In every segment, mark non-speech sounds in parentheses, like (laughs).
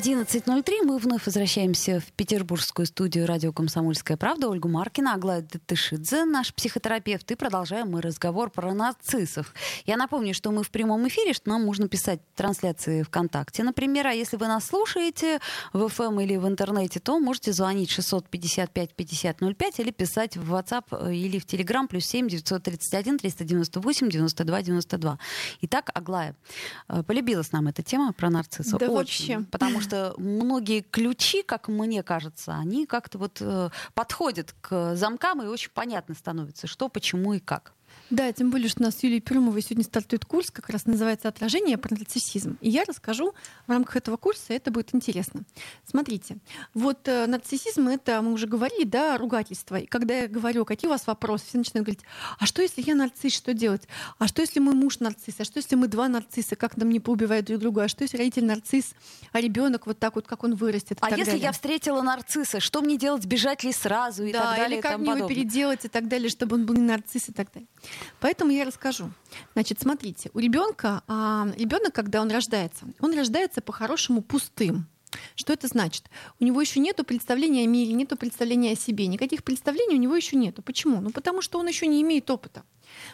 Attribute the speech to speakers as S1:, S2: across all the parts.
S1: 11.03. Мы вновь возвращаемся в петербургскую студию радио «Комсомольская правда». Ольгу Маркина, Аглая Датышидзе, наш психотерапевт. И продолжаем мы разговор про нарциссов. Я напомню, что мы в прямом эфире, что нам можно писать трансляции ВКонтакте, например. А если вы нас слушаете в FM эм или в интернете, то можете звонить 655-5005 или писать в WhatsApp или в Telegram плюс 7 931 398 92 92. Итак, Аглая, э, полюбилась нам эта тема про нарцисса.
S2: Да
S1: Очень.
S2: вообще.
S1: Потому что многие ключи, как мне кажется, они как-то вот э, подходят к замкам и очень понятно становится, что, почему и как.
S2: Да, тем более, что у нас с Юлией Перумовой сегодня стартует курс, как раз называется «Отражение про нарциссизм». И я расскажу в рамках этого курса, это будет интересно. Смотрите, вот э, нарциссизм — это, мы уже говорили, да, ругательство. И когда я говорю, какие у вас вопросы, все начинают говорить, а что, если я нарцисс, что делать? А что, если мой муж нарцисс? А что, если мы два нарцисса, как нам не поубивают друг друга? А что, если родитель нарцисс, а ребенок вот так вот, как он вырастет?
S1: А если
S2: далее?
S1: я встретила нарцисса, что мне делать, бежать ли сразу и
S2: да,
S1: так далее
S2: или как мне его переделать и так далее, чтобы он был не нарцисс и так далее. Поэтому я расскажу. Значит, смотрите, у ребенка, а, ребенок, когда он рождается, он рождается по-хорошему пустым. Что это значит? У него еще нет представления о мире, нет представления о себе. Никаких представлений у него еще нет. Почему? Ну, потому что он еще не имеет опыта.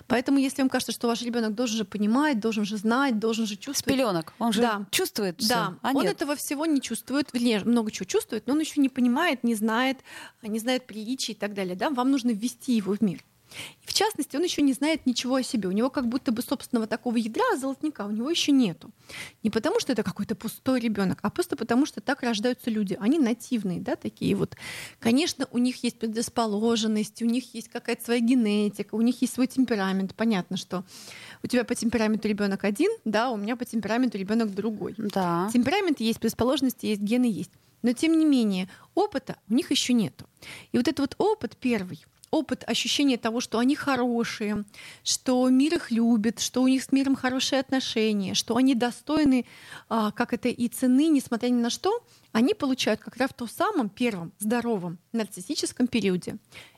S2: Поэтому, если вам кажется, что ваш ребенок должен же понимать, должен же знать, должен же
S1: С
S2: чувствовать.
S1: пеленок. Он же
S2: Да.
S1: чувствует всё,
S2: Да,
S1: а
S2: он
S1: нет.
S2: этого всего не чувствует, вернее, много чего чувствует, но он еще не понимает, не знает, не знает приличий и так далее. Да? Вам нужно ввести его в мир. И в частности, он еще не знает ничего о себе. У него как будто бы собственного такого ядра золотника у него еще нету. Не потому, что это какой-то пустой ребенок, а просто потому, что так рождаются люди. Они нативные, да, такие вот. Конечно, у них есть предрасположенность, у них есть какая-то своя генетика, у них есть свой темперамент. Понятно, что у тебя по темпераменту ребенок один, да, у меня по темпераменту ребенок другой.
S1: Да.
S2: Темперамент есть, предрасположенности есть, гены есть. Но тем не менее, опыта у них еще нету. И вот этот вот опыт первый, опыт ощущения того, что они хорошие, что мир их любит, что у них с миром хорошие отношения, что они достойны, а, как это и цены, несмотря ни на что, они получают как раз в том самом первом здоровом нарциссическом периоде.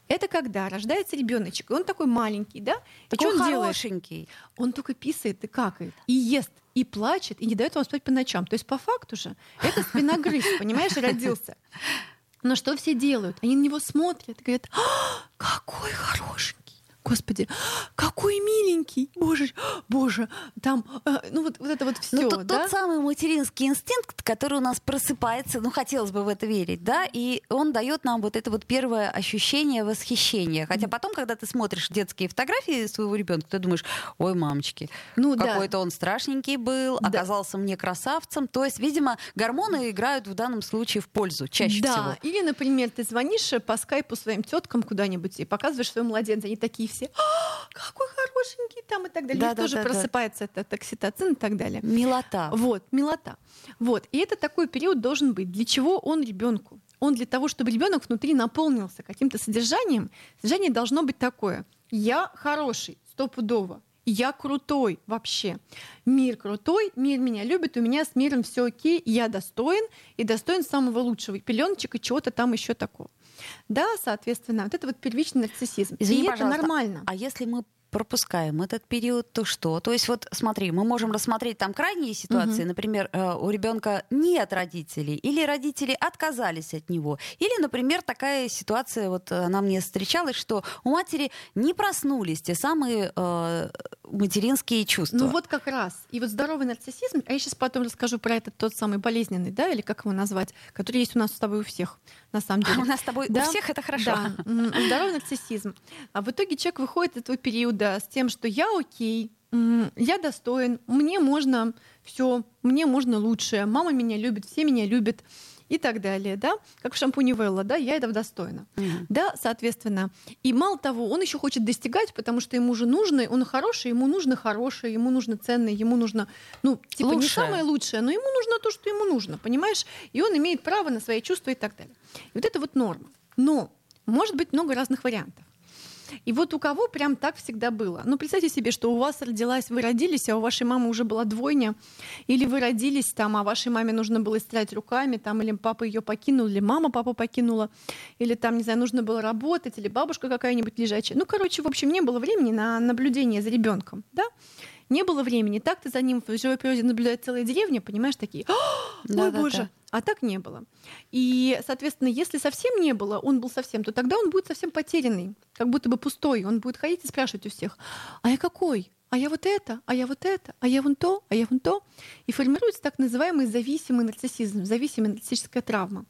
S2: Это когда рождается ребеночек, и он такой маленький, да? И
S1: Такой
S2: что он делает?
S1: хорошенький.
S2: Он только писает и какает, и ест, и плачет, и не дает вам спать по ночам. То есть по факту же это спиногрыз, понимаешь, родился. Но что все делают? Они на него смотрят и говорят, «А, какой хорошенький. Господи, какой миленький, боже, боже, там, э, ну вот, вот это вот все,
S1: Ну, тот,
S2: да?
S1: тот самый материнский инстинкт, который у нас просыпается, ну, хотелось бы в это верить, да, и он дает нам вот это вот первое ощущение восхищения. Хотя потом, когда ты смотришь детские фотографии своего ребенка, ты думаешь, ой, мамочки,
S2: Ну да.
S1: какой-то он страшненький был,
S2: Да.
S1: оказался мне красавцем. То есть, видимо, гормоны играют в данном случае в пользу чаще
S2: да.
S1: всего.
S2: Или, например, ты звонишь по скайпу своим теткам куда-нибудь и показываешь своего младенца, они такие все, «А, какой хорошенький там и так далее. Них
S1: Да-да-да-да.
S2: тоже просыпается этот окситоцин и так далее.
S1: Милота.
S2: Вот, милота. Вот. И это такой период должен быть. Для чего он ребенку? Он для того, чтобы ребенок внутри наполнился каким-то содержанием. Содержание должно быть такое. Я хороший, стопудово. Я крутой вообще. Мир крутой, мир меня любит, у меня с миром все окей, я достоин и достоин самого лучшего. Пеленочек и чего-то там еще такого. Да, соответственно, вот это вот первичный нарциссизм.
S1: Извини,
S2: и это нормально.
S1: А если мы пропускаем этот период, то что? То есть вот смотри, мы можем рассмотреть там крайние ситуации, например, э, у ребенка нет родителей, или родители отказались от него, или, например, такая ситуация, вот она мне встречалась, что у матери не проснулись те самые э, материнские чувства.
S2: Ну вот как раз. И вот здоровый нарциссизм, а я сейчас потом расскажу про этот тот самый болезненный, да, или как его назвать, который есть у нас с тобой у всех, на самом деле. (laughs)
S1: у нас с тобой
S2: Да,
S1: у всех это хорошо.
S2: Да, (laughs) здоровый нарциссизм. А в итоге человек выходит из этого периода с тем, что я окей, я достоин, мне можно все, мне можно лучше, мама меня любит, все меня любят и так далее, да, как в шампуне Велла, да, я этого достойна,
S1: Мгм.
S2: да, соответственно. И мало того, он еще хочет достигать, потому что ему же нужно, он хороший, ему нужно хорошее, ему нужно ценное, ему нужно, ну, типа не
S1: Лучшее.
S2: самое лучшее, но ему нужно то, что ему нужно, понимаешь? И он имеет право на свои чувства и так далее. И вот это вот норма. Но может быть много разных вариантов. И вот у кого прям так всегда было. Ну, представьте себе, что у вас родилась, вы родились, а у вашей мамы уже была двойня, или вы родились там, а вашей маме нужно было стирать руками, там, или папа ее покинул, или мама папу покинула, или там, не знаю, нужно было работать, или бабушка какая-нибудь лежачая. Ну, короче, в общем, не было времени на наблюдение за ребенком, да? Не было времени. Так ты за ним в живой природе наблюдает целая деревня, понимаешь, такие, ой, боже, а так не было. И, соответственно, если совсем не было, он был совсем, то тогда он будет совсем потерянный, как будто бы пустой. Он будет ходить и спрашивать у всех, а я какой? А я вот это, а я вот это, а я вон то, а я вон то. И формируется так называемый зависимый нарциссизм, зависимая нарциссическая травма.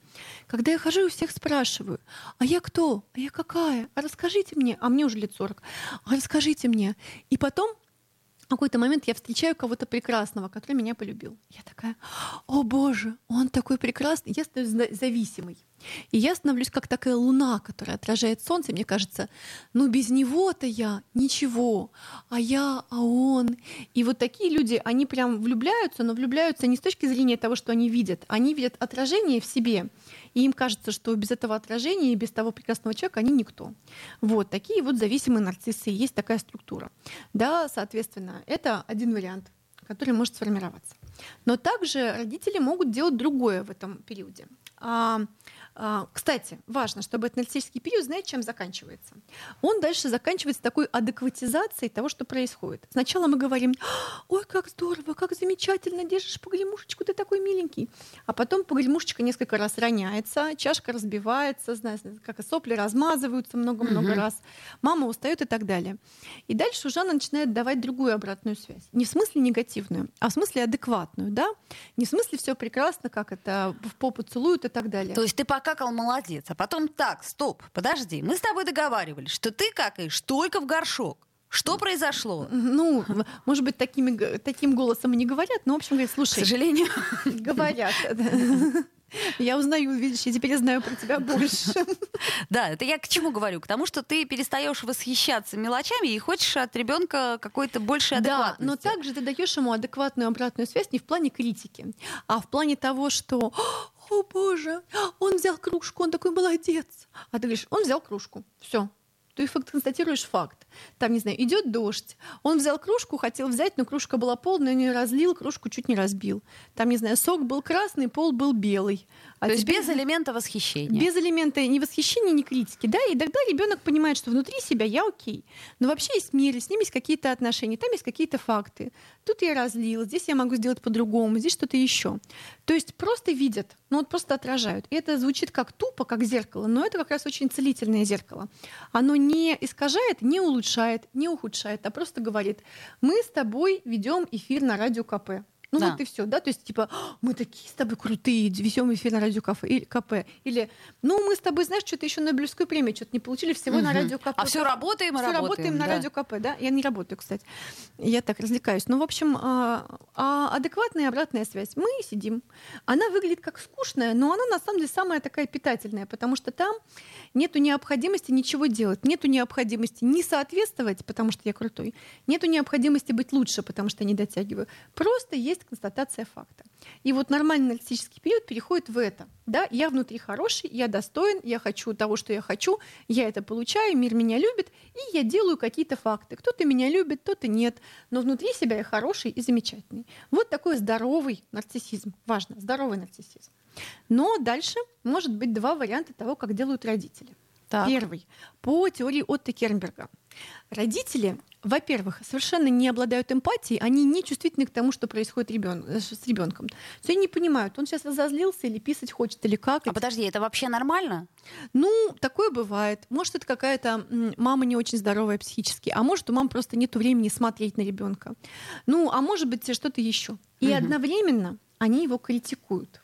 S2: Когда я хожу и у всех спрашиваю, а я кто, а я какая, а расскажите мне, а мне уже лет 40, а расскажите мне. И потом в какой-то момент я встречаю кого-то прекрасного, который меня полюбил. Я такая, о боже, он такой прекрасный. Я становлюсь зависимой. И я становлюсь как такая луна, которая отражает солнце. Мне кажется, ну без него-то я ничего, а я, а он. И вот такие люди, они прям влюбляются, но влюбляются не с точки зрения того, что они видят. Они видят отражение в себе. И им кажется, что без этого отражения и без того прекрасного человека они никто. Вот такие вот зависимые нарциссы. Есть такая структура. Да, соответственно, это один вариант, который может сформироваться. Но также родители могут делать другое в этом периоде. А, а, кстати, важно, чтобы этот нарциссический период, знаете, чем заканчивается? Он дальше заканчивается такой адекватизацией того, что происходит. Сначала мы говорим, ой, как здорово, как замечательно, держишь погремушечку, ты такой миленький. А потом погремушечка несколько раз роняется, чашка разбивается, знаете, как сопли размазываются много-много угу. раз, мама устает и так далее. И дальше уже она начинает давать другую обратную связь. Не в смысле негативную, а в смысле адекватную, да? Не в смысле все прекрасно, как это в попу целуют и так далее.
S1: То есть ты пока покакал, молодец. А потом так, стоп, подожди, мы с тобой договаривались, что ты какаешь только в горшок. Что произошло?
S2: Ну, может быть, такими, таким голосом и не говорят, но, в общем, говорят, слушай...
S1: К сожалению. (laughs)
S2: Говорят. Я узнаю, видишь, я теперь знаю про тебя больше.
S1: Да, это я к чему говорю? К тому, что ты перестаешь восхищаться мелочами и хочешь от ребенка какой-то большей адекватности.
S2: Да, но также ты даешь ему адекватную обратную связь не в плане критики, а в плане того, что о боже, он взял кружку, он такой молодец. А ты говоришь, он взял кружку, все, ты констатируешь факт. Там, не знаю, идет дождь. Он взял кружку, хотел взять, но кружка была полная, он ее разлил, кружку чуть не разбил. Там, не знаю, сок был красный, пол был белый.
S1: А То есть без элемента восхищения.
S2: Без элемента ни восхищения, ни критики, да, и тогда ребенок понимает, что внутри себя я окей. Но вообще есть мир, с ним есть какие-то отношения, там есть какие-то факты. Тут я разлил, здесь я могу сделать по-другому, здесь что-то еще. То есть просто видят, ну вот просто отражают. И это звучит как тупо, как зеркало, но это как раз очень целительное зеркало. Оно не искажает, не улучшает, не ухудшает, а просто говорит, мы с тобой ведем эфир на радио КП. Ну да. вот и все, да, то есть типа мы такие с тобой крутые, везем эфир на радио КП, или, КП. или ну мы с тобой, знаешь, что-то еще Нобелевскую премию что-то не получили всего угу. на радио КП.
S1: А все работаем и
S2: все работаем, работаем на да. радио КП, да? Я не работаю, кстати, я так развлекаюсь. Ну в общем, а, а адекватная обратная связь. Мы сидим, она выглядит как скучная, но она на самом деле самая такая питательная, потому что там нету необходимости ничего делать, нету необходимости не соответствовать, потому что я крутой, нету необходимости быть лучше, потому что я не дотягиваю. Просто есть констатация факта. И вот нормальный аналитический период переходит в это. Да, я внутри хороший, я достоин, я хочу того, что я хочу, я это получаю, мир меня любит, и я делаю какие-то факты. Кто-то меня любит, кто-то нет, но внутри себя я хороший и замечательный. Вот такой здоровый нарциссизм. Важно, здоровый нарциссизм. Но дальше может быть два варианта того, как делают родители. Так. Первый. По теории Отто Кернберга. Родители, во-первых, совершенно не обладают эмпатией, они не чувствительны к тому, что происходит ребен... Э, с ребенком. То есть они не понимают, он сейчас разозлился или писать хочет, или как.
S1: А подожди, это вообще нормально?
S2: Ну, такое бывает. Может, это какая-то мама не очень здоровая психически, а может, у мамы просто нет времени смотреть на ребенка. Ну, а может быть, что-то еще. И угу. одновременно они его критикуют.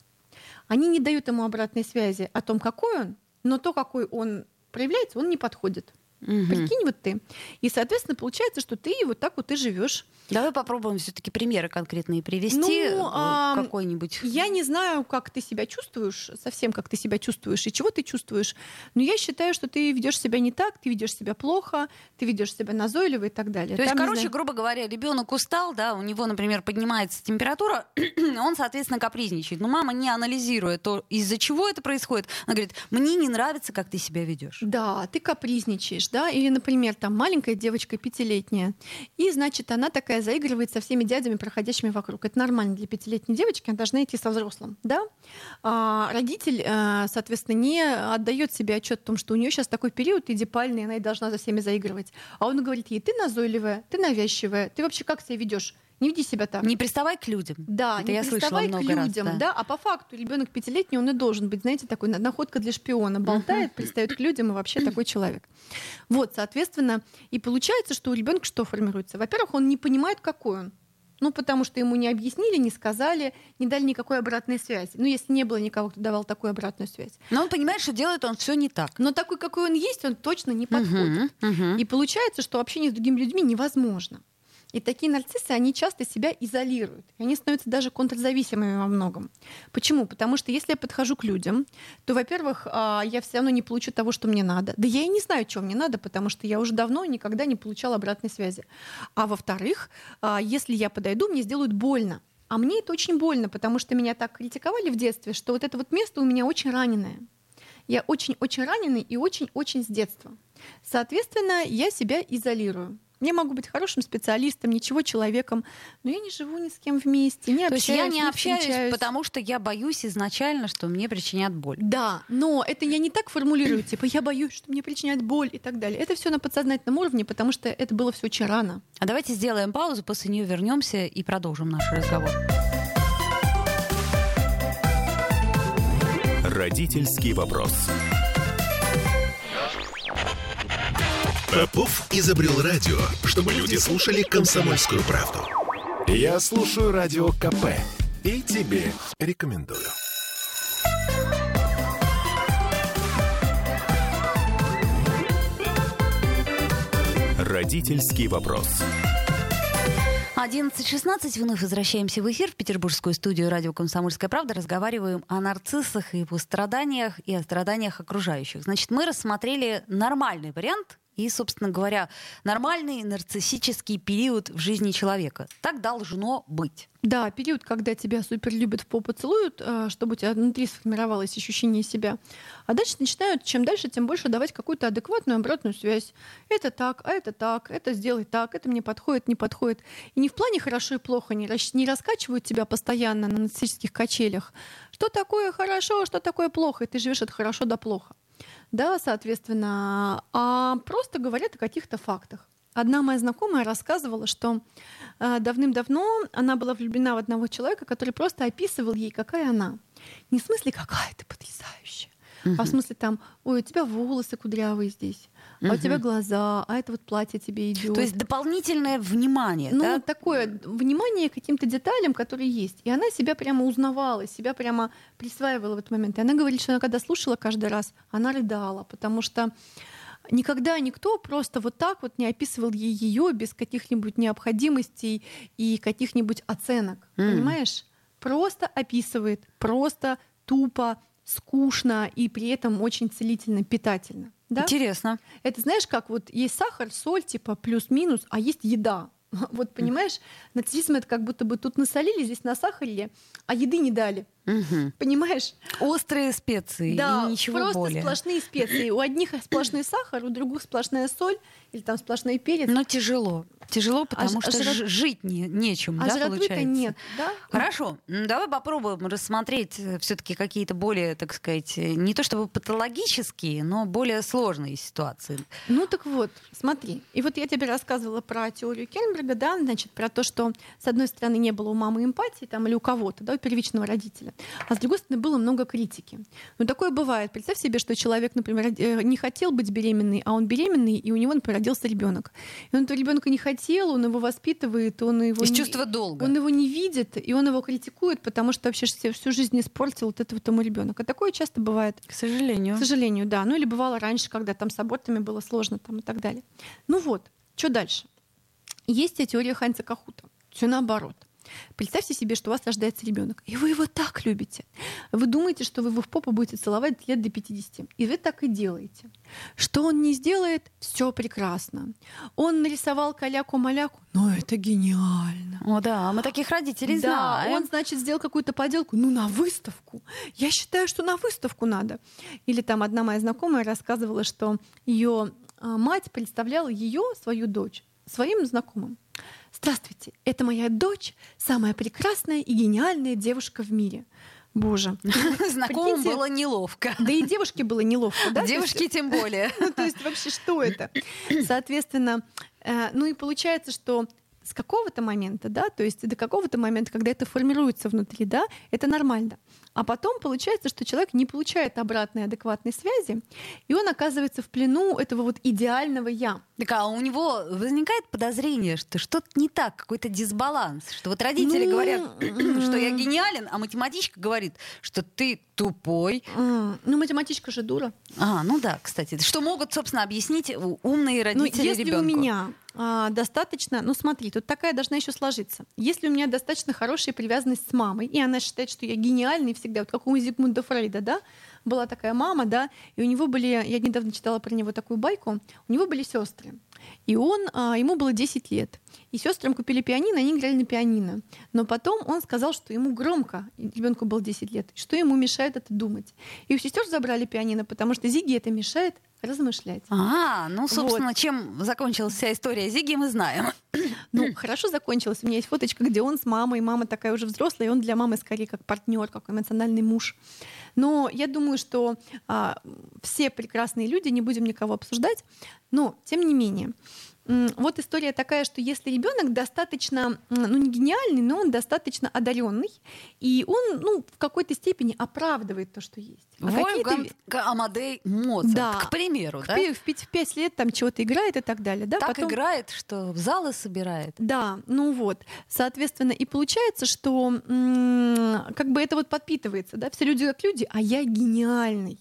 S2: Они не дают ему обратной связи о том, какой он, но то, какой он проявляется, он не подходит. Угу. Прикинь, вот ты. И, соответственно, получается, что ты вот так вот и живешь.
S1: Давай попробуем все-таки примеры конкретные привести. Ну, а, какой-нибудь.
S2: Я не знаю, как ты себя чувствуешь, совсем как ты себя чувствуешь и чего ты чувствуешь. Но я считаю, что ты ведешь себя не так, ты ведешь себя плохо, ты ведешь себя назойливо и так далее.
S1: То Там, есть, короче, знаю... грубо говоря, ребенок устал, да, у него, например, поднимается температура, (clears throat) он, соответственно, капризничает. Но мама, не анализируя то, из-за чего это происходит, она говорит: мне не нравится, как ты себя ведешь.
S2: Да, ты капризничаешь да, или, например, там маленькая девочка пятилетняя, и, значит, она такая заигрывает со всеми дядями, проходящими вокруг. Это нормально для пятилетней девочки, она должна идти со взрослым, да. А родитель, э, соответственно, не отдает себе отчет о том, что у нее сейчас такой период идипальный, она и должна за всеми заигрывать. А он говорит ей, ты назойливая, ты навязчивая, ты вообще как себя ведешь? Не веди себя так.
S1: Не приставай к людям.
S2: Да,
S1: Это
S2: не
S1: я
S2: приставай к
S1: много раз,
S2: людям,
S1: да.
S2: да. А по факту ребенок пятилетний, он и должен быть, знаете, такой на- находка для шпиона. Болтает, пристает к людям и вообще (clears throat) такой человек. Вот, соответственно, и получается, что у ребенка что формируется? Во-первых, он не понимает, какой он. Ну, потому что ему не объяснили, не сказали, не дали никакой обратной связи. Ну, если не было никого, кто давал такую обратную связь.
S1: Но он понимает, что делает он все не так.
S2: Но такой, какой он есть, он точно не подходит.
S1: Мгм, мгм.
S2: И получается, что общение с другими людьми невозможно. И такие нарциссы, они часто себя изолируют. И они становятся даже контрзависимыми во многом. Почему? Потому что если я подхожу к людям, то, во-первых, а, я все равно не получу того, что мне надо. Да я и не знаю, чего мне надо, потому что я уже давно никогда не получала обратной связи. А во-вторых, а, если я подойду, мне сделают больно. А мне это очень больно, потому что меня так критиковали в детстве, что вот это вот место у меня очень раненое. Я очень-очень раненый и очень-очень с детства. Соответственно, я себя изолирую. Я могу быть хорошим специалистом, ничего человеком, но я не живу ни с кем вместе, не
S1: То есть
S2: общаюсь,
S1: я не общаюсь,
S2: встречаюсь.
S1: потому что я боюсь изначально, что мне причинят боль.
S2: Да, но это я не так формулирую, (clears throat) типа я боюсь, что мне причиняет боль и так далее. Это все на подсознательном уровне, потому что это было все очень рано.
S1: А давайте сделаем паузу, после нее вернемся и продолжим наш разговор.
S3: Родительский вопрос. Попов изобрел радио, чтобы люди слушали комсомольскую правду. Я слушаю радио КП и тебе рекомендую. Родительский вопрос.
S1: 11.16, вновь возвращаемся в эфир в петербургскую студию радио «Комсомольская правда». Разговариваем о нарциссах и его страданиях, и о страданиях окружающих. Значит, мы рассмотрели нормальный вариант и, собственно говоря, нормальный нарциссический период в жизни человека. Так должно быть.
S2: Да, период, когда тебя супер любят в попу целуют, э, чтобы у тебя внутри сформировалось ощущение себя. А дальше начинают, чем дальше, тем больше давать какую-то адекватную обратную связь. Это так, а это так, это сделай так, это мне подходит, не подходит. И не в плане хорошо и плохо, не, рас- не раскачивают тебя постоянно на нарциссических качелях. Что такое хорошо, что такое плохо, и ты живешь от хорошо до плохо. Да, соответственно, а просто говорят о каких-то фактах. Одна моя знакомая рассказывала, что э, давным-давно она была влюблена в одного человека, который просто описывал ей, какая она. Не в смысле, какая ты потрясающая, а в смысле там, ой, у тебя волосы кудрявые здесь, а у тебя глаза, а это вот платье тебе идет.
S1: То есть дополнительное внимание.
S2: Ну,
S1: да?
S2: такое внимание к каким-то деталям, которые есть. И она себя прямо узнавала, себя прямо присваивала в этот момент. И она говорит, что она когда слушала каждый раз, она рыдала, потому что никогда никто просто вот так вот не описывал ей ее без каких-нибудь необходимостей и каких-нибудь оценок.
S1: М.
S2: Понимаешь? Просто описывает, просто тупо, скучно и при этом очень целительно, питательно. Да?
S1: Интересно.
S2: Это знаешь, как вот есть сахар, соль, типа плюс-минус, а есть еда. (laughs) Вот понимаешь, нацизм это как будто бы тут насолили, здесь насахарили, а еды не дали.
S1: Мгм.
S2: Понимаешь?
S1: Острые специи
S2: Да,
S1: и ничего
S2: просто
S1: более.
S2: сплошные специи. У одних сплошной сахар, у других сплошная соль или там сплошной перец.
S1: Но тяжело. Тяжело, потому
S2: ж- а
S1: что
S2: жрат-
S1: жить не, нечем,
S2: а
S1: да, получается?
S2: нет, да?
S1: Хорошо, давай попробуем рассмотреть все-таки какие-то более, так сказать, э, не то чтобы патологические, но более сложные ситуации.
S2: Ну так вот, смотри. И вот я тебе рассказывала про теорию Кельнберга, да, значит, про то, что с одной стороны не было у мамы эмпатии там, или у кого-то, да, у первичного родителя, а с другой стороны было много критики. Ну такое бывает. Представь себе, что человек, например, э, не хотел быть беременной, а он беременный, и у него, например, родился ребенок. И он этого ребенка не хотел, он его воспитывает, он его
S1: Из
S2: не-
S1: чувства долга.
S2: Он его не видит, и он его критикует, потому что вообще всю всю жизнь испортил вот этого тому ребенка. Такое часто бывает.
S1: К сожалению.
S2: К сожалению, да. Ну или бывало раньше, когда там с абортами было сложно там, и так далее. Ну вот, что дальше? Есть и теория Хайнца Кахута. Все наоборот. Представьте себе, что у вас рождается ребенок, и вы его так любите. Вы думаете, что вы его в попу будете целовать лет до 50. И вы так и делаете. Что он не сделает, все прекрасно. Он нарисовал каляку-маляку, но это гениально.
S1: О, да, мы таких родителей
S2: Да,
S1: знаем.
S2: он, значит, сделал какую-то поделку, ну, на выставку. Я считаю, что на выставку надо. Или там одна моя знакомая рассказывала, что ее а, мать представляла ее, свою дочь, своим знакомым. Здравствуйте, это моя дочь, самая прекрасная и гениальная девушка в мире. Боже. (laughs)
S1: Знакомым было неловко.
S2: Да и девушке было неловко, да?
S1: Девушки тем более. (laughs)
S2: То есть вообще что это? Соответственно, э, ну и получается, что с какого-то момента, да, то есть до какого-то момента, когда это формируется внутри, да, это нормально. А потом получается, что человек не получает обратной адекватной связи, и он оказывается в плену этого вот идеального я.
S1: Так а у него возникает подозрение, что что-то не так, какой-то дисбаланс, что вот родители ну, говорят, (clears throat) что я гениален, а математичка говорит, что ты тупой.
S2: Ну, математичка же дура.
S1: А, ну да, кстати. Что могут, собственно, объяснить умные родители
S2: ну, если
S1: ребенку?
S2: у меня а, достаточно, ну смотри, тут такая должна еще сложиться. Если у меня достаточно хорошая привязанность с мамой, и она считает, что я гениальный всегда, вот как у Зигмунда Фрейда, да, была такая мама, да, и у него были, я недавно читала про него такую байку, у него были сестры. И он, а, ему было 10 лет. И сестрам купили пианино, они играли на пианино. Но потом он сказал, что ему громко, ребенку было 10 лет, что ему мешает это думать. И у сестер забрали пианино, потому что Зиги это мешает размышлять.
S1: А, ну, собственно, вот. чем закончилась вся история Зиги, мы знаем. (clears throat)
S2: Ну, хорошо закончилась. У меня есть фоточка, где он с мамой, мама такая уже взрослая, и он для мамы скорее как партнер, как эмоциональный муж. Но я думаю, что а, все прекрасные люди, не будем никого обсуждать, но тем не менее, вот история такая, что если ребенок достаточно, ну не гениальный, но он достаточно одаренный, и он, ну, в какой-то степени оправдывает то, что есть.
S1: А Вольфганг Амадей Моцарт, да, к примеру,
S2: к,
S1: да?
S2: В 5, в 5 лет там чего-то играет и так далее, да?
S1: Так Потом... играет, что в залы собирает.
S2: Да, ну вот, соответственно, и получается, что м- как бы это вот подпитывается, да, все люди как люди, а я гениальный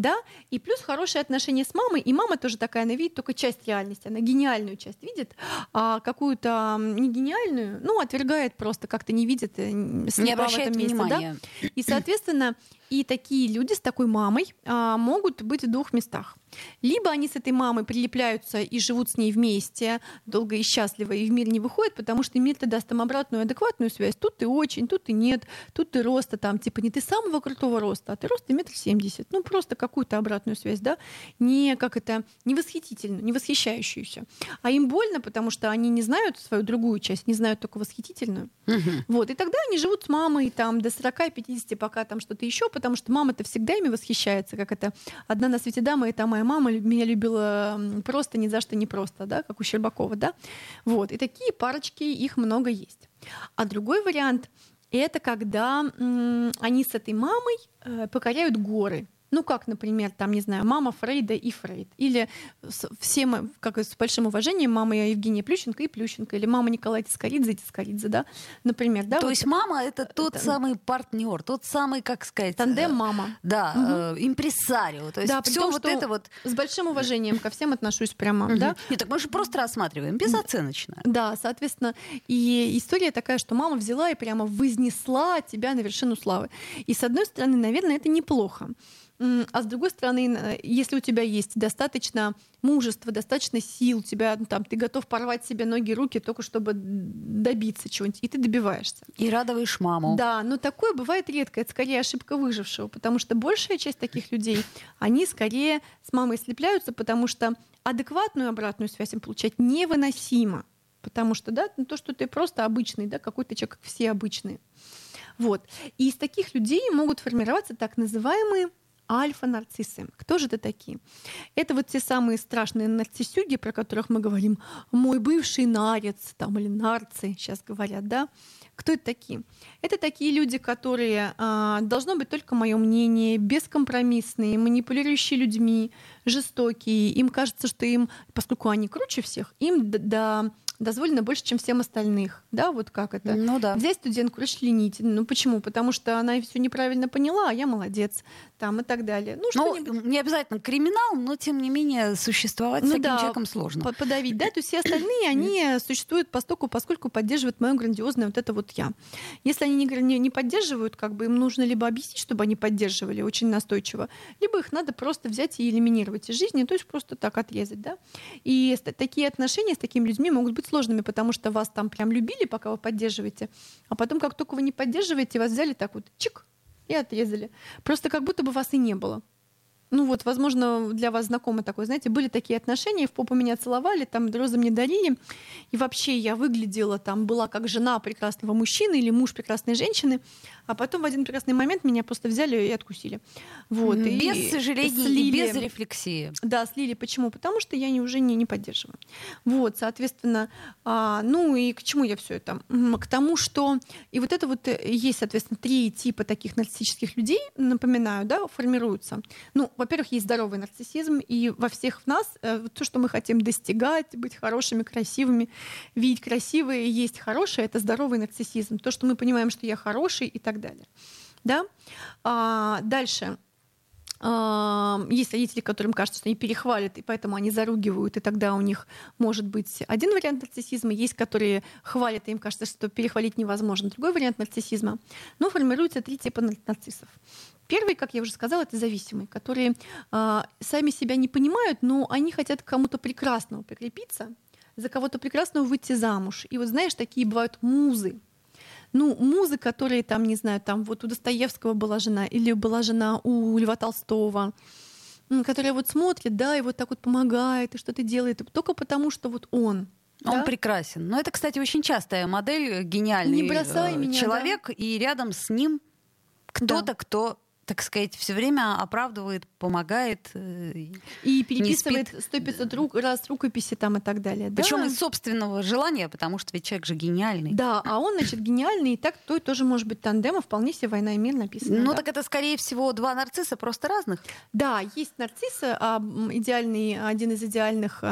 S2: да, и плюс хорошие отношения с мамой, и мама тоже такая, она видит только часть реальности, она гениальную часть видит, а какую-то не гениальную, ну, отвергает просто, как-то не видит, э,
S1: не обращает месте, внимания.
S2: да, и, соответственно, и такие люди с такой мамой а, могут быть в двух местах. Либо они с этой мамой прилепляются и живут с ней вместе, долго и счастливо, и в мир не выходят, потому что мир-то даст им обратную адекватную связь. Тут ты очень, тут ты нет, тут ты роста там, типа не ты самого крутого роста, а ты роста метр семьдесят. Ну, просто какую-то обратную связь, да, не как это, не восхитительную, не восхищающуюся. А им больно, потому что они не знают свою другую часть, не знают только восхитительную. Угу. Вот, и тогда они живут с мамой там до 40-50, пока там что-то еще, потому что мама-то всегда ими восхищается, как это одна на свете дама, это моя мама меня любила просто ни за что не просто, да, как у Щербакова, да. Вот, и такие парочки, их много есть. А другой вариант — это когда они с этой мамой э, покоряют горы. Ну, как, например, там, не знаю, мама Фрейда и Фрейд. Или все мы, как с большим уважением, мама Евгения Плющенко и Плющенко. Или мама Николая Тискоридзе и Тискоридзе, да, например. Да,
S1: То вот. есть мама — это тот это... самый партнер, тот самый, как сказать...
S2: Тандем мама.
S1: Да, угу. э, импресарио. То есть да, все вот это вот...
S2: С большим уважением ко всем отношусь прямо, угу. да.
S1: Нет, так мы же просто рассматриваем, безоценочно.
S2: Да, соответственно, и история такая, что мама взяла и прямо вознесла тебя на вершину славы. И с одной стороны, наверное, это неплохо. А с другой стороны, если у тебя есть достаточно мужества, достаточно сил, тебя ну, там, ты готов порвать себе ноги, руки только чтобы добиться чего-нибудь, и ты добиваешься.
S1: И радуешь маму.
S2: Да, но такое бывает редко, это скорее ошибка выжившего, потому что большая часть таких людей, они скорее с мамой слепляются, потому что адекватную обратную связь им получать невыносимо. Потому что, да, ну, то, что ты просто обычный, да, какой-то человек, как все обычные. Вот. И из таких людей могут формироваться так называемые альфа-нарциссы. Кто же это такие? Это вот те самые страшные нарциссюги, про которых мы говорим, мой бывший нарец, там, или нарцы, сейчас говорят, да? Кто это такие? Это такие люди, которые а, должно быть только мое мнение, бескомпромиссные, манипулирующие людьми, жестокие. Им кажется, что им, поскольку они круче всех, им до, дозволено больше, чем всем остальных. Да, вот как это?
S1: Ну да.
S2: Взять студентку, расчленить. Ну почему? Потому что она все неправильно поняла, а я молодец. Там и так далее. Ну,
S1: ну не обязательно криминал, но тем не менее существовать ну, с таким да, человеком сложно.
S2: Подавить, да? То есть все остальные, (clears throat) они существуют постоку, поскольку поддерживают мое грандиозное вот это вот я. Если они не, не поддерживают, как бы им нужно либо объяснить, чтобы они поддерживали очень настойчиво, либо их надо просто взять и элиминировать из жизни, то есть просто так отрезать, да? И такие отношения с такими людьми могут быть сложными, потому что вас там прям любили, пока вы поддерживаете, а потом, как только вы не поддерживаете, вас взяли так вот, чик, и отрезали. Просто как будто бы вас и не было. Ну вот, возможно, для вас знакомо такое, знаете, были такие отношения, в попу меня целовали, там розы мне дарили, и вообще я выглядела там, была как жена прекрасного мужчины или муж прекрасной женщины, а потом в один прекрасный момент меня просто взяли и откусили. Вот,
S1: без
S2: и
S1: сожаления
S2: слили.
S1: и без рефлексии.
S2: Да, слили. Почему? Потому что я не, уже не, не поддерживаю. Вот, соответственно, а, ну и к чему я все это? К тому, что и вот это вот э, есть, соответственно, три типа таких нарциссических людей, напоминаю, да, формируются. Ну, во-первых, есть здоровый нарциссизм, и во всех в нас э, то, что мы хотим достигать, быть хорошими, красивыми, видеть красивые, есть хорошее, это здоровый нарциссизм. То, что мы понимаем, что я хороший и так далее. Да? А, дальше. Есть родители, которым кажется, что они перехвалят, и поэтому они заругивают, и тогда у них может быть один вариант нарциссизма. Есть, которые хвалят, и им кажется, что перехвалить невозможно. Другой вариант нарциссизма. Но формируется три типа нар- нарциссов. Первый, как я уже сказала, это зависимые, которые а, сами себя не понимают, но они хотят к кому-то прекрасному прикрепиться, за кого-то прекрасного выйти замуж. И вот знаешь, такие бывают музы, ну, музы, которые там, не знаю, там вот у Достоевского была жена, или была жена у Льва Толстого, которая вот смотрит, да, и вот так вот помогает, и что-то делает, только потому, что вот он.
S1: Он
S2: да?
S1: прекрасен. Но это, кстати, очень частая модель, гениальный
S2: Не бросай
S1: э,
S2: меня,
S1: человек, и рядом с ним кто-то, кто, так сказать, все время оправдывает, помогает. э,
S2: И переписывает
S1: спит.
S2: 100-500 рук, раз рукописи там и так далее. да?
S1: Причем из собственного желания, потому что ведь человек же гениальный.
S2: Да, а он, значит, гениальный, и так то и тоже может быть тандема, вполне себе «Война и мир» написано.
S1: Ну
S2: да?
S1: так это, скорее всего, два нарцисса просто разных.
S2: Да, есть нарциссы, а идеальный, один из идеальных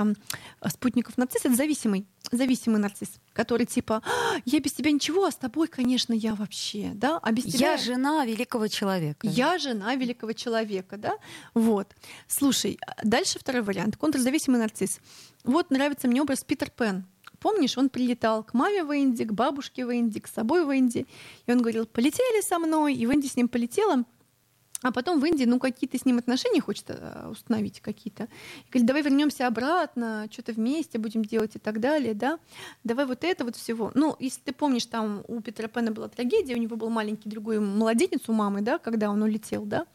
S2: спутников нарцисса — это зависимый, зависимый нарцисс, который типа «А, «я без тебя ничего, а с тобой, конечно, я вообще», да, а без тебя...
S1: Я жена великого человека.
S2: Я жена великого человека, да? Вот. Слушай, а дальше второй вариант. Контрзависимый нарцисс. Вот нравится мне образ Питер Пен. Помнишь, он прилетал к маме в Инди, к бабушке в Инди, к собой в Инди. И он говорил, полетели со мной, и в Инди с ним полетела. А потом в Индии, ну, какие-то с ним отношения хочет э, установить какие-то. И говорит, давай вернемся обратно, что-то вместе будем делать и так далее, да. Давай вот это вот всего. Ну, если ты помнишь, там у Питера Пэна была трагедия, у него был маленький другой младенец у мамы, да, когда он улетел, да.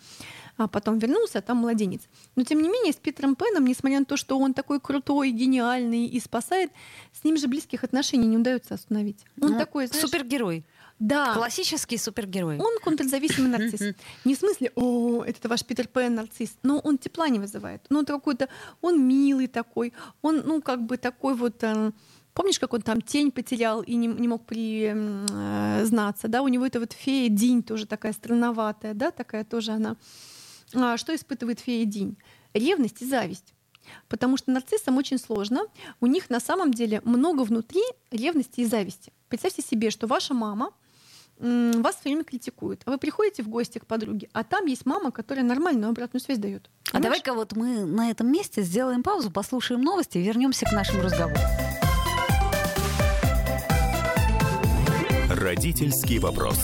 S2: А потом вернулся, а там младенец. Но тем не менее, с Питером Пэном, несмотря на то, что он такой крутой, гениальный и спасает, с ним же близких отношений не удается остановить. Он
S1: Ну,
S2: такой, знаешь,
S1: Супергерой.
S2: Да,
S1: Классический супергерой.
S2: он контрзависимый нарцисс. Не в смысле, о, это ваш Питер Пен нарцисс, но он тепла не вызывает. Ну, он какой-то, он милый такой, он, ну, как бы такой вот... э, Помнишь, как он там тень потерял и не, не мог признаться, да? У него это вот фея Динь тоже такая странноватая, да, такая тоже она. А что испытывает фея Динь? Ревность и зависть. Потому что нарциссам очень сложно. У них на самом деле много внутри ревности и зависти. Представьте себе, что ваша мама вас все время критикует, а вы приходите в гости к подруге, а там есть мама, которая нормальную обратную связь дает.
S1: А давай-ка вот мы на этом месте сделаем паузу, послушаем новости и вернемся к нашему разговору.
S3: Родительский вопрос.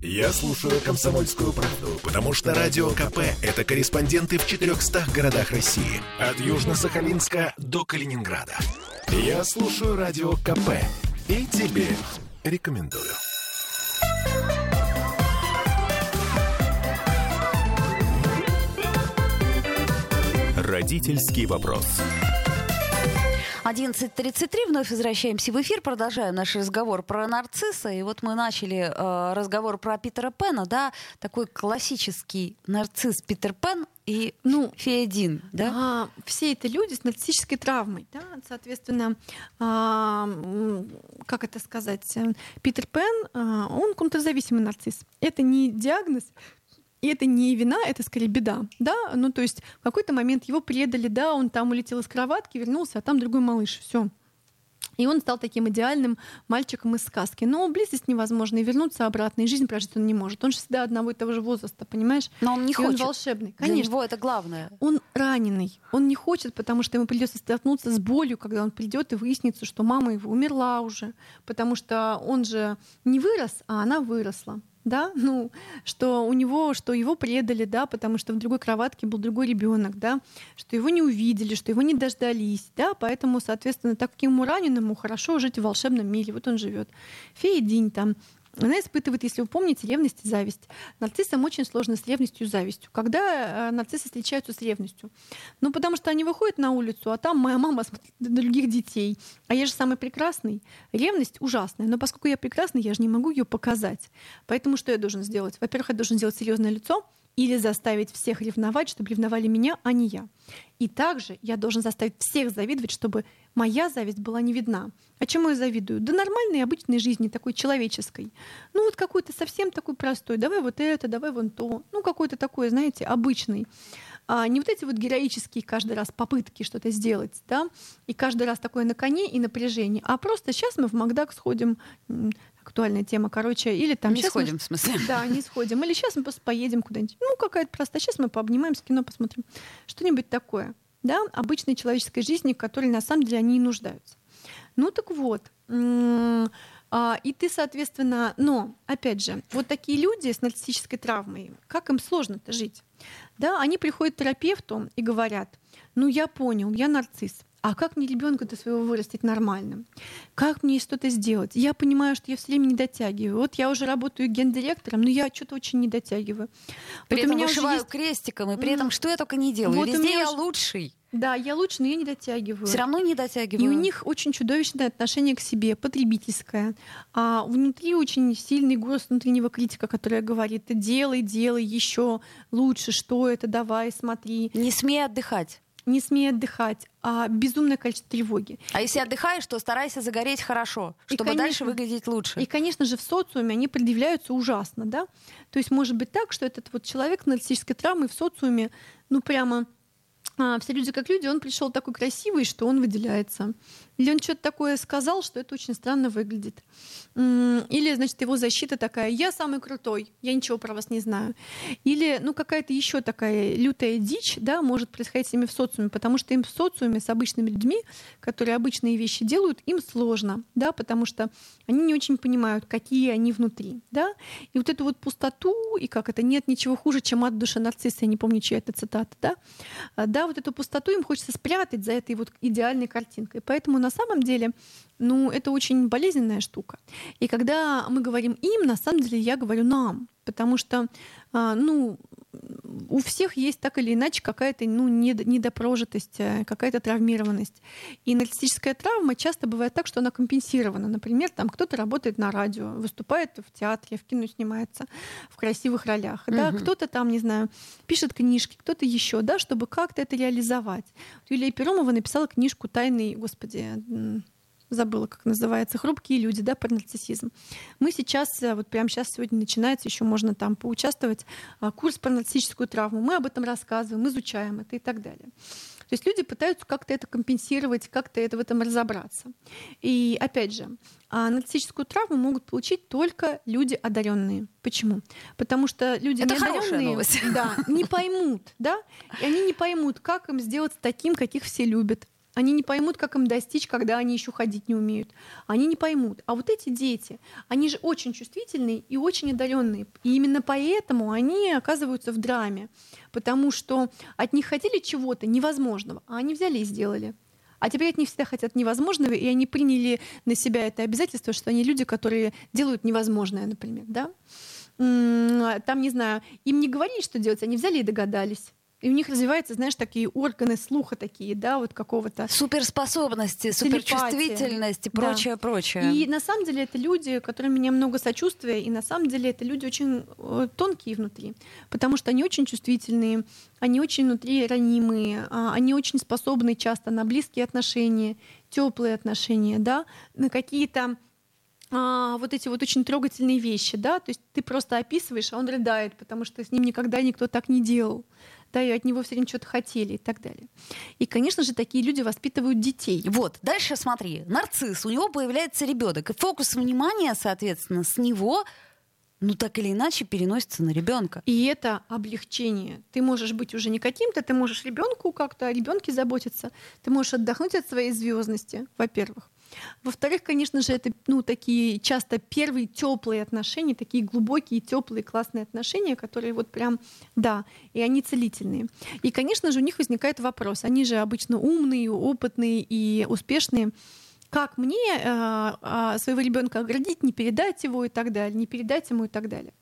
S3: Я слушаю «Комсомольскую правду», потому что «Радио КП» — это корреспонденты в 400 городах России. От Южно-Сахалинска до Калининграда. Я слушаю «Радио КП» и тебе рекомендую. Родительский вопрос.
S1: 11.33, вновь возвращаемся в эфир, продолжаем наш разговор про нарцисса. И вот мы начали э, разговор про Питера Пена, да, такой классический нарцисс Питер Пен и
S2: Ну,
S1: Фея Дин, да?
S2: А, все это люди с нарциссической травмой. Да? Соответственно, а, как это сказать, э, Питер Пен, а, он контрзависимый нарцисс. Это не диагноз, и это не вина, это скорее беда. Да? Ну, то есть в какой-то момент его предали, да, он там улетел из кроватки, вернулся, а там другой малыш. Все. И он стал таким идеальным мальчиком из сказки. Но близость невозможна, и вернуться обратно, и жизнь прожить он не может. Он же всегда одного и того же возраста, понимаешь?
S1: Но он не
S2: и
S1: хочет.
S2: он волшебный.
S1: Для
S2: Конечно.
S1: него это главное.
S2: Он раненый. Он не хочет, потому что ему придется столкнуться с болью, когда он придет и выяснится, что мама его умерла уже. Потому что он же не вырос, а она выросла. Да, ну, что у него, что его предали, да, потому что в другой кроватке был другой ребенок, да, что его не увидели, что его не дождались, да, поэтому, соответственно, такому раненому хорошо жить в волшебном мире, вот он живет. Фея Динь там, она испытывает, если вы помните, ревность и зависть. Нарциссам очень сложно с ревностью и завистью. Когда э, нарциссы встречаются с ревностью? Ну, потому что они выходят на улицу, а там моя мама смотрит на других детей, а я же самый прекрасный. Ревность ужасная, но поскольку я прекрасный, я же не могу ее показать. Поэтому что я должен сделать? Во-первых, я должен сделать серьезное лицо, или заставить всех ревновать, чтобы ревновали меня, а не я. И также я должен заставить всех завидовать, чтобы моя зависть была не видна. А чему я завидую? Да нормальной обычной жизни, такой человеческой. Ну вот какой-то совсем такой простой. Давай вот это, давай вон то. Ну какой-то такой, знаете, обычный. А не вот эти вот героические каждый раз попытки что-то сделать, да, и каждый раз такое на коне и напряжение, а просто сейчас мы в Макдак сходим, актуальная тема, короче, или там...
S1: Не сходим, мы, в смысле? (laughs)
S2: Да, не сходим. Или сейчас мы просто поедем куда-нибудь. Ну, какая-то просто. Сейчас мы пообнимаемся, кино посмотрим. Что-нибудь такое. Да, обычной человеческой жизни, в которой на самом деле они и нуждаются. Ну так вот, а, и ты, соответственно, но, опять же, вот такие люди с нарциссической травмой, как им сложно-то жить? Да, они приходят к терапевту и говорят, ну я понял, я нарцисс, а как мне ребенка-то своего вырастить нормальным? Как мне что-то сделать? Я понимаю, что я все время не дотягиваю. Вот я уже работаю гендиректором, но я что-то очень не дотягиваю.
S1: При
S2: вот
S1: этом вышиваю есть... крестиком, и при этом что я только не делаю. Вот Везде я уже... лучший.
S2: Да, я лучше, но я не дотягиваю.
S1: Все равно не дотягиваю.
S2: И у них очень чудовищное отношение к себе, потребительское. А внутри очень сильный голос внутреннего критика, который говорит: делай, делай еще лучше, что это, давай, смотри.
S1: Не смей отдыхать
S2: не смей отдыхать, а безумное количество тревоги.
S1: А если отдыхаешь, то старайся загореть хорошо, чтобы и, конечно, дальше выглядеть лучше.
S2: И, конечно же, в социуме они предъявляются ужасно, да. То есть может быть так, что этот вот человек с нарциссической травмой в социуме, ну прямо а, все люди как люди, он пришел такой красивый, что он выделяется. Или он что-то такое сказал, что это очень странно выглядит. Или, значит, его защита такая, я самый крутой, я ничего про вас не знаю. Или, ну, какая-то еще такая лютая дичь, да, может происходить с ними в социуме, потому что им в социуме с обычными людьми, которые обычные вещи делают, им сложно, да, потому что они не очень понимают, какие они внутри, да. И вот эту вот пустоту, и как это, нет ничего хуже, чем от души нарцисса, я не помню, чья это цитата, да, а, да, вот эту пустоту им хочется спрятать за этой вот идеальной картинкой. Поэтому на самом деле, ну, это очень болезненная штука. И когда мы говорим им, на самом деле я говорю нам, потому что, а, ну, у всех есть так или иначе какая-то ну, недопрожитость, э, какая-то травмированность. И нарциссическая травма часто бывает так, что она компенсирована. Например, там кто-то работает на радио, выступает в театре, в кино снимается в красивых ролях. Угу. Да? Кто-то там, не знаю, пишет книжки, кто-то еще, да, чтобы как-то это реализовать. Юлия Перомова написала книжку «Тайный, господи, забыла, как называется, хрупкие люди, да, про нарциссизм. Мы сейчас, э, вот прямо сейчас сегодня начинается, еще можно там поучаствовать, а, курс про нарциссическую травму. Мы об этом рассказываем, изучаем это и так далее. То есть люди пытаются как-то это компенсировать, как-то это в этом разобраться. И опять же, а нарциссическую травму могут получить только люди одаренные. Почему? Потому что люди
S1: это неодаренные (laughs)
S2: да, не поймут, да, и они не поймут, как им сделать таким, каких все любят, они не поймут, как им достичь, когда они еще ходить не умеют. Они не поймут. А вот эти дети, они же очень чувствительные и очень одаренные. И именно поэтому они оказываются в драме. Потому что от них хотели чего-то невозможного, а они взяли и сделали. А теперь от них всегда хотят невозможного, и они приняли на себя это обязательство, что они люди, которые делают невозможное, например, да? Там, не знаю, им не говорили, что делать, они взяли и догадались. И у них развиваются, знаешь, такие органы слуха такие, да, вот какого-то...
S1: Суперспособности, суперчувствительность и прочее, да. прочее.
S2: И на самом деле это люди, которым меня много сочувствия, и на самом деле это люди очень э, тонкие внутри, потому что они очень чувствительные, они очень внутри ранимые, а, они очень способны часто на близкие отношения, теплые отношения, да, на какие-то а, вот эти вот очень трогательные вещи, да, то есть ты просто описываешь, а он рыдает, потому что с ним никогда никто так не делал да, и от него все время что-то хотели и так далее. И, конечно же, такие люди воспитывают детей.
S1: Вот, дальше смотри, нарцисс, у него появляется ребенок, и фокус внимания, соответственно, с него ну так или иначе переносится на ребенка.
S2: И это облегчение. Ты можешь быть уже не каким-то, ты можешь ребенку как-то о ребенке заботиться, ты можешь отдохнуть от своей звездности, во-первых. Во-вторых, конечно же, это ну, такие часто первые теплые отношения, такие глубокие, теплые, классные отношения, которые вот прям, да, и они целительные. И, конечно же, у них возникает вопрос. Они же обычно умные, опытные и успешные как мне э, своего ребенка оградить, не передать его и так далее, не передать ему и так далее.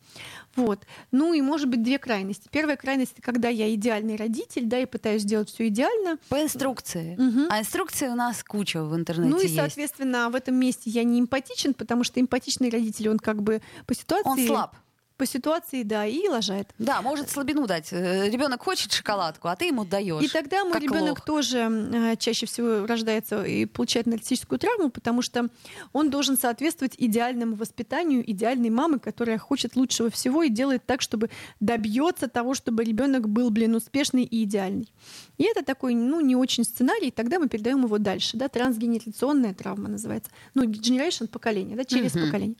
S2: Вот. Ну и может быть две крайности. Первая крайность, когда я идеальный родитель, да, и пытаюсь сделать все идеально.
S1: По инструкции. Угу. А инструкции у нас куча в интернете.
S2: Ну и,
S1: есть.
S2: соответственно, в этом месте я не эмпатичен, потому что эмпатичный родитель, он как бы по ситуации.
S1: Он слаб
S2: по ситуации, да, и лажает.
S1: Да, может слабину дать. Э, ребенок хочет шоколадку, а ты ему даешь.
S2: И тогда мой ребенок тоже э, чаще всего рождается и получает нарциссическую травму, потому что он должен соответствовать идеальному воспитанию идеальной мамы, которая хочет лучшего всего и делает так, чтобы добьется того, чтобы ребенок был, блин, успешный и идеальный. И это такой, ну, не очень сценарий, тогда мы передаем его дальше, да, трансгенерационная травма называется, ну, generation поколение, да, через mm-hmm. поколение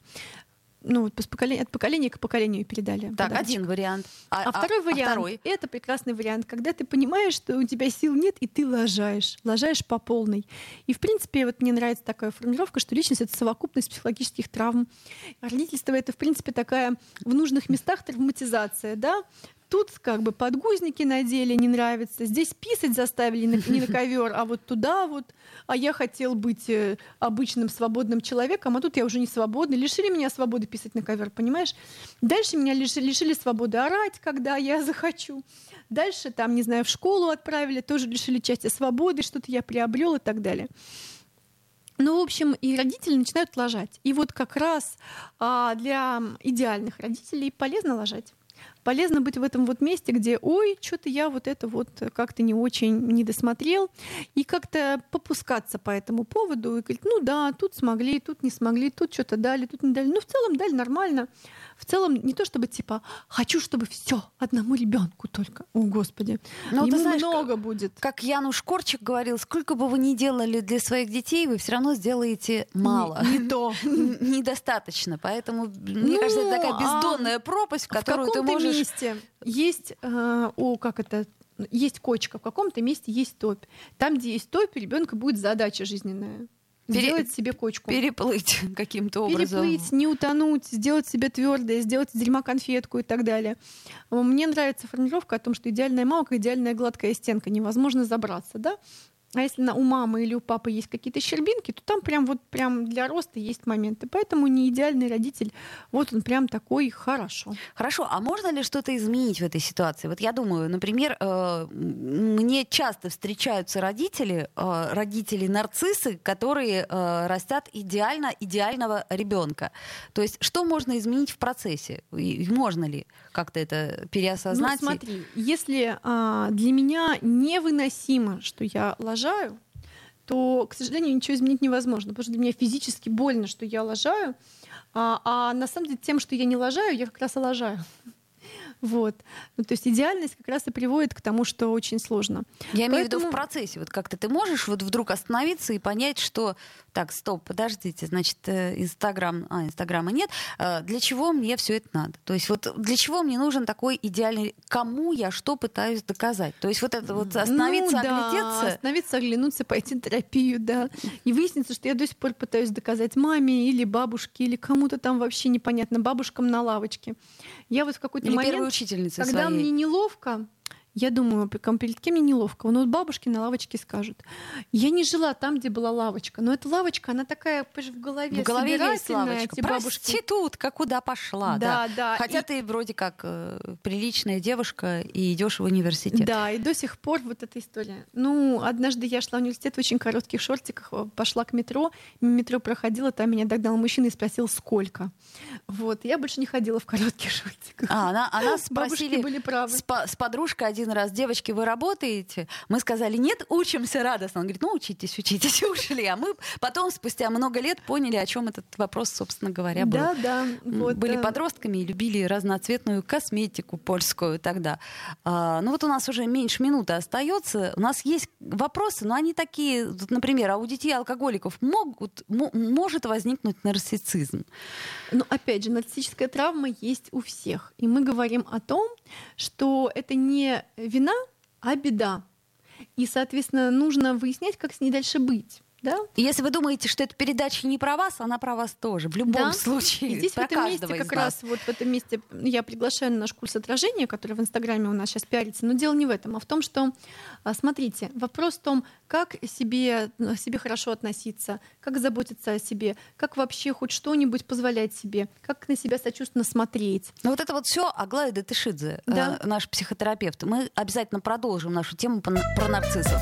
S2: ну, вот от поколения к поколению передали.
S1: Так, подачу. один вариант.
S2: А, а второй а, вариант а второй? это прекрасный вариант, когда ты понимаешь, что у тебя сил нет, и ты лажаешь, лажаешь по полной. И, в принципе, вот мне нравится такая формулировка, что личность — это совокупность психологических травм. Родительство — это, в принципе, такая в нужных местах травматизация, да, Тут как бы подгузники надели, не нравится. Здесь писать заставили не на ковер, а вот туда вот. А я хотел быть э, обычным свободным человеком, а тут я уже не свободный. Лишили меня свободы писать на ковер, понимаешь? Дальше меня лишили, лишили свободы орать, когда я (laughs) захочу. Дальше там, не знаю, в школу отправили, тоже лишили части свободы, что-то я приобрел и так далее. Ну, в общем, и родители начинают лажать. И вот как раз а, для идеальных родителей полезно лажать полезно быть в этом вот месте, где, ой, что-то я вот это вот как-то не очень не досмотрел, и как-то попускаться по этому поводу, и говорить, ну да, тут смогли, тут не смогли, тут что-то дали, тут не дали. Ну, в целом дали нормально в целом не то чтобы типа хочу, чтобы все одному ребенку только. О, Господи. Но ну, Ему знаешь, много как, будет.
S1: Как Януш Корчик говорил, сколько бы вы ни делали для своих детей, вы все равно сделаете мало.
S2: Не, не то. (laughs)
S1: Недостаточно. Поэтому, мне кажется, это такая ну, а бездонная пропасть, в которую ты можешь... месте
S2: есть, э, о, как это, есть кочка, в каком-то месте есть топь. Там, где есть топь, ребенка будет задача жизненная. Сделать себе кочку.
S1: Переплыть (laughs) каким-то образом.
S2: Переплыть, не утонуть, сделать себе твердое, сделать из дерьма конфетку и так далее. Мне нравится формулировка о том, что идеальная мама, идеальная гладкая стенка, невозможно забраться, да? А если на, у мамы или у папы есть какие-то щербинки, то там прям вот прям для роста есть моменты. Поэтому не идеальный родитель, вот он прям такой хорошо.
S1: Хорошо, а можно ли что-то изменить в этой ситуации? Вот я думаю, например, э, мне часто встречаются родители, э, родители-нарциссы, которые э, растят идеально идеального ребенка. То есть что можно изменить в процессе? И можно ли как-то это переосознать?
S2: Ну, смотри, если а, для меня невыносимо, что я ложусь лажаю, то, к сожалению, ничего изменить невозможно, потому что для меня физически больно, что я лажаю, а, а на самом деле тем, что я не лажаю, я как раз и лажаю. (laughs) Вот. Ну, то есть идеальность как раз и приводит к тому, что очень сложно.
S1: Я Поэтому... имею в виду в процессе. Вот как-то ты можешь вот вдруг остановиться и понять, что так, стоп, подождите, значит, э, Инстаграм, а, Инстаграма нет. Э, для чего мне все это надо? То есть вот для чего мне нужен такой идеальный... Кому я что пытаюсь доказать? То есть вот это вот остановиться,
S2: ну, да,
S1: оглядеться...
S2: остановиться, оглянуться, пойти на терапию, да. И выяснится, что я до сих пор пытаюсь доказать маме или бабушке, или кому-то там вообще непонятно, бабушкам на лавочке. Я вот в какой-то момент
S1: учительницы
S2: Когда
S1: своей.
S2: мне неловко, я думаю, перед кем мне неловко. Ну, вот бабушки на лавочке скажут. Я не жила там, где была лавочка. Но эта лавочка, она такая в голове
S1: В голове есть лавочка. Проститутка куда пошла. Да, да. да. Хотя и... ты вроде как э, приличная девушка и идешь в университет.
S2: Да, и до сих пор вот эта история. Ну, однажды я шла в университет в очень коротких шортиках, э, пошла к метро, метро проходила, там меня догнал мужчина и спросил, сколько. Вот, я больше не ходила в коротких (laughs) шортиках.
S1: А, она, она спросили...
S2: были правы.
S1: С, с подружкой один один раз, девочки, вы работаете? Мы сказали, нет, учимся радостно. Он говорит, ну, учитесь, учитесь, (laughs) ушли. А мы потом, спустя много лет, поняли, о чем этот вопрос, собственно говоря, был.
S2: Да, да.
S1: Вот, Были да. подростками и любили разноцветную косметику польскую тогда. А, ну вот у нас уже меньше минуты остается. У нас есть вопросы, но они такие, например, а у детей алкоголиков могут, может возникнуть нарциссизм?
S2: Ну, опять же, нарциссическая травма есть у всех. И мы говорим о том, что это не вина, а беда. И, соответственно, нужно выяснять, как с ней дальше быть. Да?
S1: Если вы думаете, что эта передача не про вас, она про вас тоже. В любом
S2: Да.
S1: случае.
S2: И здесь в
S1: про
S2: этом месте как раз вот в этом месте я приглашаю на наш курс отражения, который в Инстаграме у нас сейчас пиарится. Но дело не в этом, а в том, что, а, смотрите, вопрос в том, как себе, э, себе хорошо относиться, как заботиться о себе, как вообще хоть что-нибудь позволять себе, как на себя сочувственно смотреть.
S1: Ну вот это вот все Аглая Датышидзе,
S2: Да.
S1: э, наш психотерапевт. Мы обязательно продолжим нашу тему про нарциссов.